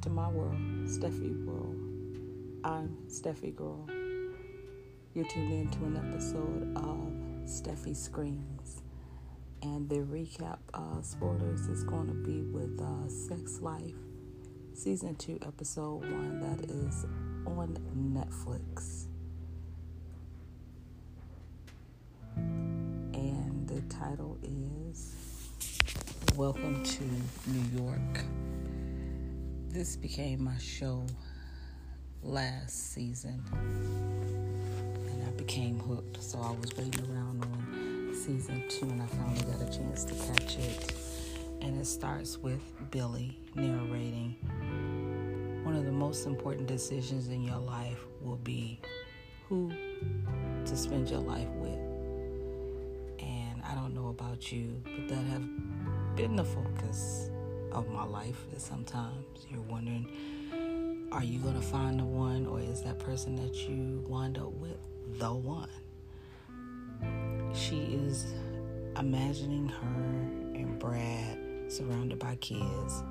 into my world, Steffie world. I'm Steffie Girl. You're tuned in to an episode of Steffie Screens. And the recap uh, spoilers is going to be with uh, Sex Life, Season 2, Episode 1, that is on Netflix. And the title is Welcome to New York. This became my show last season, and I became hooked. So I was waiting around on season two, and I finally got a chance to catch it. And it starts with Billie narrating one of the most important decisions in your life will be who to spend your life with. And I don't know about you, but that have been the focus of my life is sometimes you're wondering are you going to find the one or is that person that you wind up with the one? She is imagining her and brad surrounded by kids.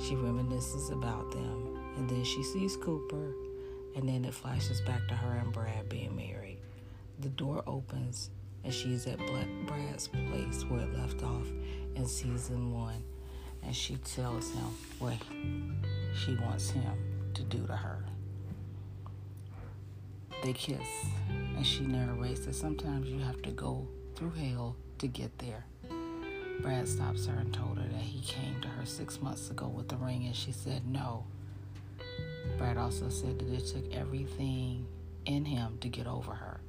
She reminisces about them and then she sees cooper and then it flashes back to her and brad being married. The door opens and she's at brad's place where it left off in season one and she tells him what she wants him to do to her. They kiss, and she narrates that sometimes you have to go through hell to get there. Brad stops her and told her that he came to her six months ago with the ring, and she said no. Brad also said that it took everything in him to get over her.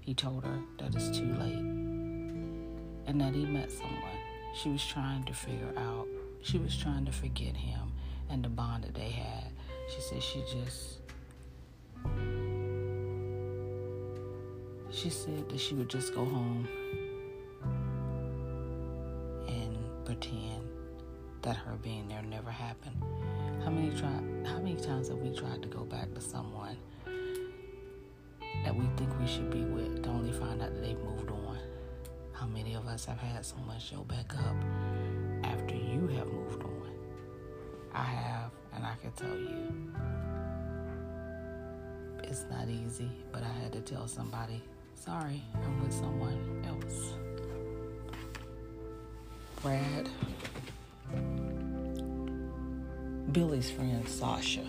He told her that it's too late and that he met someone. She was trying to figure out she was trying to forget him and the bond that they had. She said she just. She said that she would just go home and pretend that her being there never happened. How many try, How many times have we tried to go back to someone that we think we should be with to only find out that they've moved on? How many of us have had someone show back up after you have moved on. I have, and I can tell you, it's not easy, but I had to tell somebody, sorry, I'm with someone else. Brad, Billie's friend Sasha,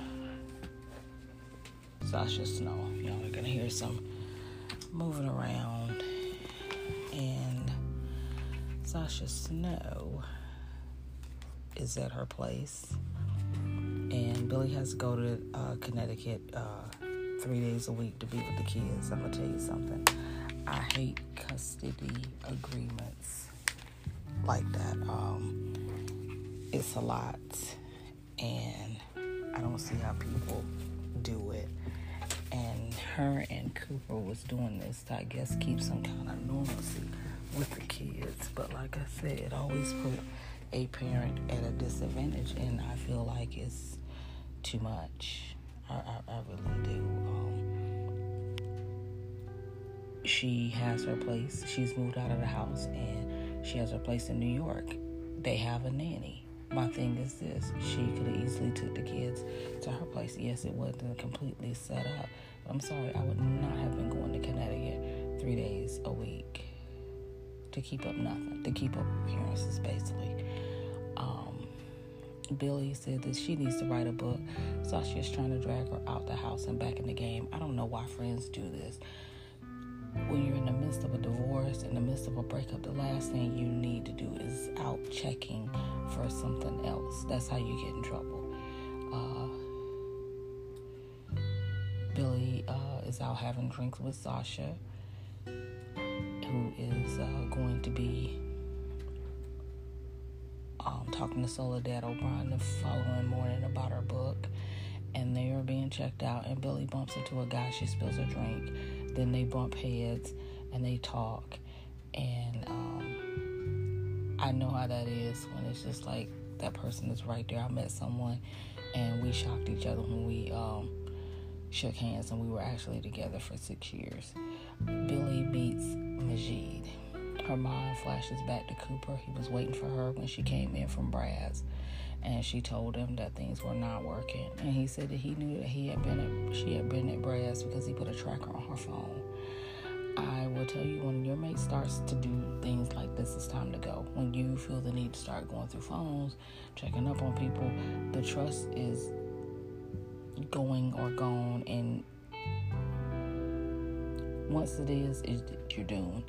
Sasha Snow, y'all are gonna hear some moving around, and Sasha Snow is at her place, and Billie has to go to uh, Connecticut uh, three days a week to be with the kids. I'm gonna tell you something. I hate custody agreements like that. Um, it's a lot, and I don't see how people do it. And her and Cooper was doing this to, I guess, keep some kind of normalcy with the kids. But like I said, it always put a parent at a disadvantage, and I feel like it's too much. I, I, I really do. Um, she has her place. She's moved out of the house, and she has her place in New York. They have a nanny. My thing is this: she could have easily took the kids to her place. Yes, it wasn't completely set up. But I'm sorry, I would not have been going to Connecticut three days a week to keep up nothing, to keep up appearances, basically. Um, Billie said that she needs to write a book. Sasha's trying to drag her out the house and back in the game. I don't know why friends do this. When you're in the midst of a divorce, in the midst of a breakup, the last thing you need to do is out checking for something else. That's how you get in trouble. Uh, Billie uh, is out having drinks with Sasha who is uh, going to be um, talking to Soledad O'Brien the following morning about her book. And they are being checked out, and Billie bumps into a guy. She spills a drink. Then they bump heads and they talk. And um, I know how that is when it's just like that person is right there. I met someone, and we shocked each other when we um, shook hands, and we were actually together for six years. Billie meets Majid. her mind flashes back to Cooper. He was waiting for her when she came in from Brad's, and she told him that things were not working. And he said that he knew that he had been at, she had been at Brad's because he put a tracker on her phone. I will tell you when your mate starts to do things like this, it's time to go. When you feel the need to start going through phones, checking up on people, the trust is going or gone, and once it is, it, you're doomed.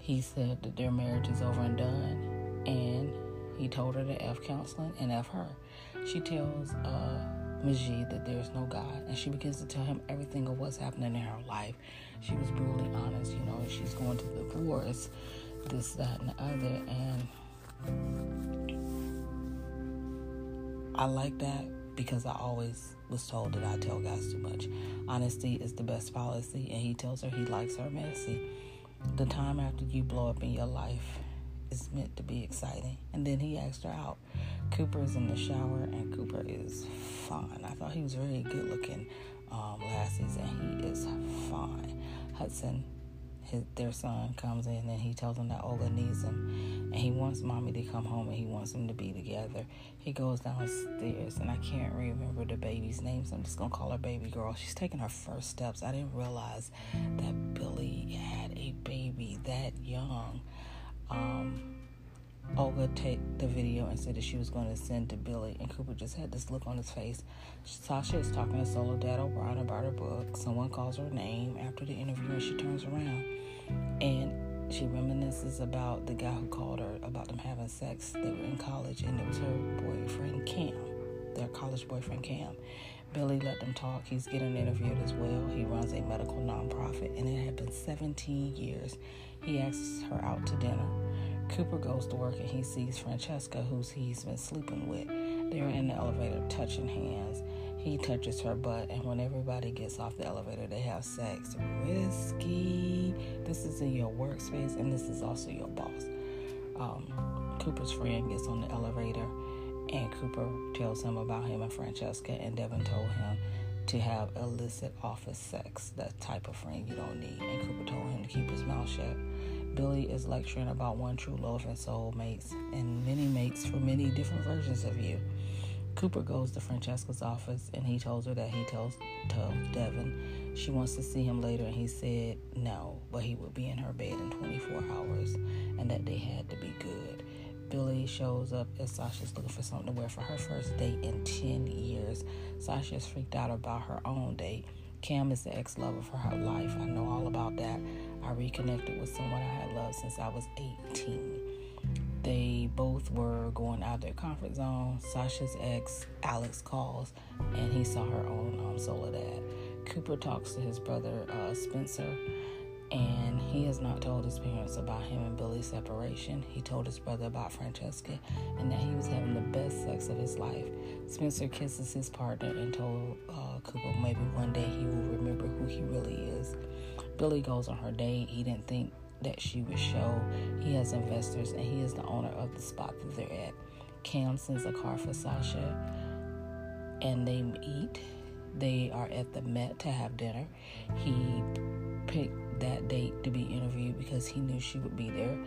He said that their marriage is over and done, and he told her to F counseling and F her. She tells uh, Majid that there's no God, and she begins to tell him everything of what's happening in her life. She was brutally honest, you know, she's going to divorce, this, that, and the other, and I like that because I always was told that I tell guys too much. Honesty is the best policy, and he tells her he likes her messy. The time after you blow up in your life is meant to be exciting. And then he asked her out. Cooper is in the shower, and Cooper is fine. I thought he was very good looking um, last season. He is fine. Hudson his, their son comes in and he tells them that Olga needs him and he wants mommy to come home and he wants them to be together. He goes downstairs and I can't remember the baby's name, so I'm just gonna call her baby girl. She's taking her first steps. I didn't realize that Billie had a baby that young. Um, Olga take the video and said that she was going to send to Billie, and Cooper just had this look on his face. Sasha is talking to Soledad O'Brien about her book. Someone calls her name after the interview, and she turns around and she reminisces about the guy who called her about them having sex. They were in college, and it was her boyfriend Cam, their college boyfriend Cam. Billie let them talk. He's getting interviewed as well. He runs a medical nonprofit, and it had been 17 years. He asks her out to dinner. Cooper goes to work and he sees Francesca, who he's been sleeping with. They're in the elevator touching hands. He touches her butt, and when everybody gets off the elevator, they have sex. Risky. This is in your workspace, and this is also your boss. Um, Cooper's friend gets on the elevator, and Cooper tells him about him and Francesca, and Devin told him to have illicit office sex. That type of friend you don't need. And Cooper told him to keep his mouth shut. Billie is lecturing about one true love and soulmates and many mates for many different versions of you. Cooper goes to Francesca's office and he tells her that he tells, tells Devin she wants to see him later and he said no, but he would be in her bed in 24 hours and that they had to be good. Billie shows up as Sasha's looking for something to wear for her first date in 10 years. Sasha is freaked out about her own date. Cam is the ex lover for her life. I know all about that. I reconnected with someone I had loved since I was 18 they both were going out their comfort zone. Sasha's ex, Alex, calls and he saw her on um, Soledad. Cooper talks to his brother, uh, Spencer, and he has not told his parents about him and Billie's separation. He told his brother about Francesca and that he was having the best sex of his life. Spencer kisses his partner and told uh, Cooper maybe one day he will remember who he really is. Billie goes on her date. He didn't think that she would show. He has investors and he is the owner of the spot that they're at. Cam sends a car for Sasha and they eat. They are at the Met to have dinner. He picked that date to be interviewed because he knew she would be there.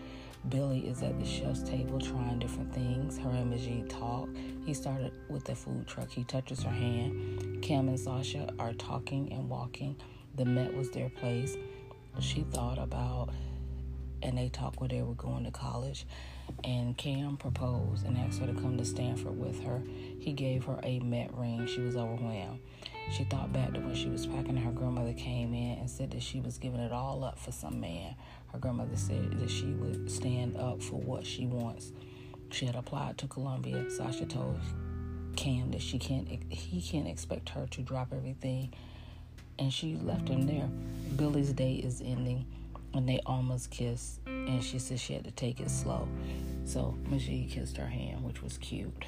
Billie is at the chef's table trying different things. Her and Majid talk. He started with the food truck. He touches her hand. Cam and Sasha are talking and walking. The Met was their place. She thought about and they talked where they were going to college. And Cam proposed and asked her to come to Stanford with her. He gave her a Met ring. She was overwhelmed. She thought back to when she was packing, her grandmother came in and said that she was giving it all up for some man. Her grandmother said that she would stand up for what she wants. She had applied to Columbia. Sasha told Cam that she can't, he can't expect her to drop everything, and she left him there. Billie's day is ending and they almost kissed and she said she had to take it slow so Majid kissed her hand which was cute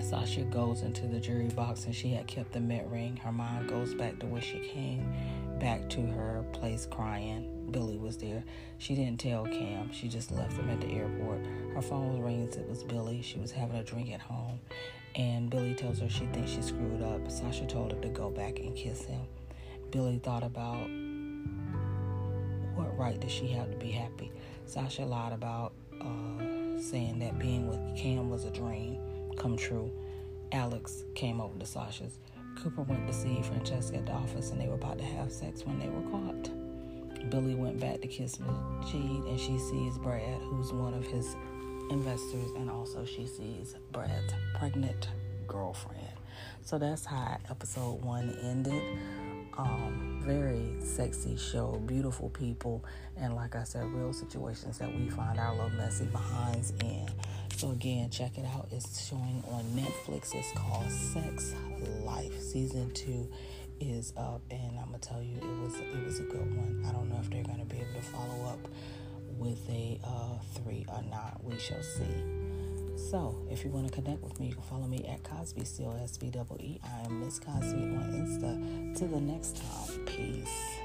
Sasha goes into the jury box and she had kept the Met ring. Her mind goes back to where she came back to her place crying. Billie was there. She didn't tell Cam. She just left him at the airport. Her phone rings. It was Billie. She was having a drink at home. And Billie tells her she thinks she screwed up. Sasha told her to go back and kiss him. Billie thought about what right does she have to be happy? Sasha lied about uh, saying that being with Cam was a dream come true. Alex came over to Sasha's. Cooper went to see Francesca at the office and they were about to have sex when they were caught. Billie went back to kiss Majid and she sees Brad, who's one of his investors, and also she sees Brad's pregnant girlfriend. So that's how episode one ended. Um, very sexy show, beautiful people, and like I said, real situations that we find our little messy behinds in. So again, check it out. It's showing on Netflix. It's called Sex Life. Season two is up, and I'm gonna tell you, it was it was a good one. I don't know if they're gonna be able to follow up with a uh, three or not. We shall see. So, if you want to connect with me, you can follow me at Cosbe, C O S B E. I am Miss Cosbe on Insta. Till the next time, peace.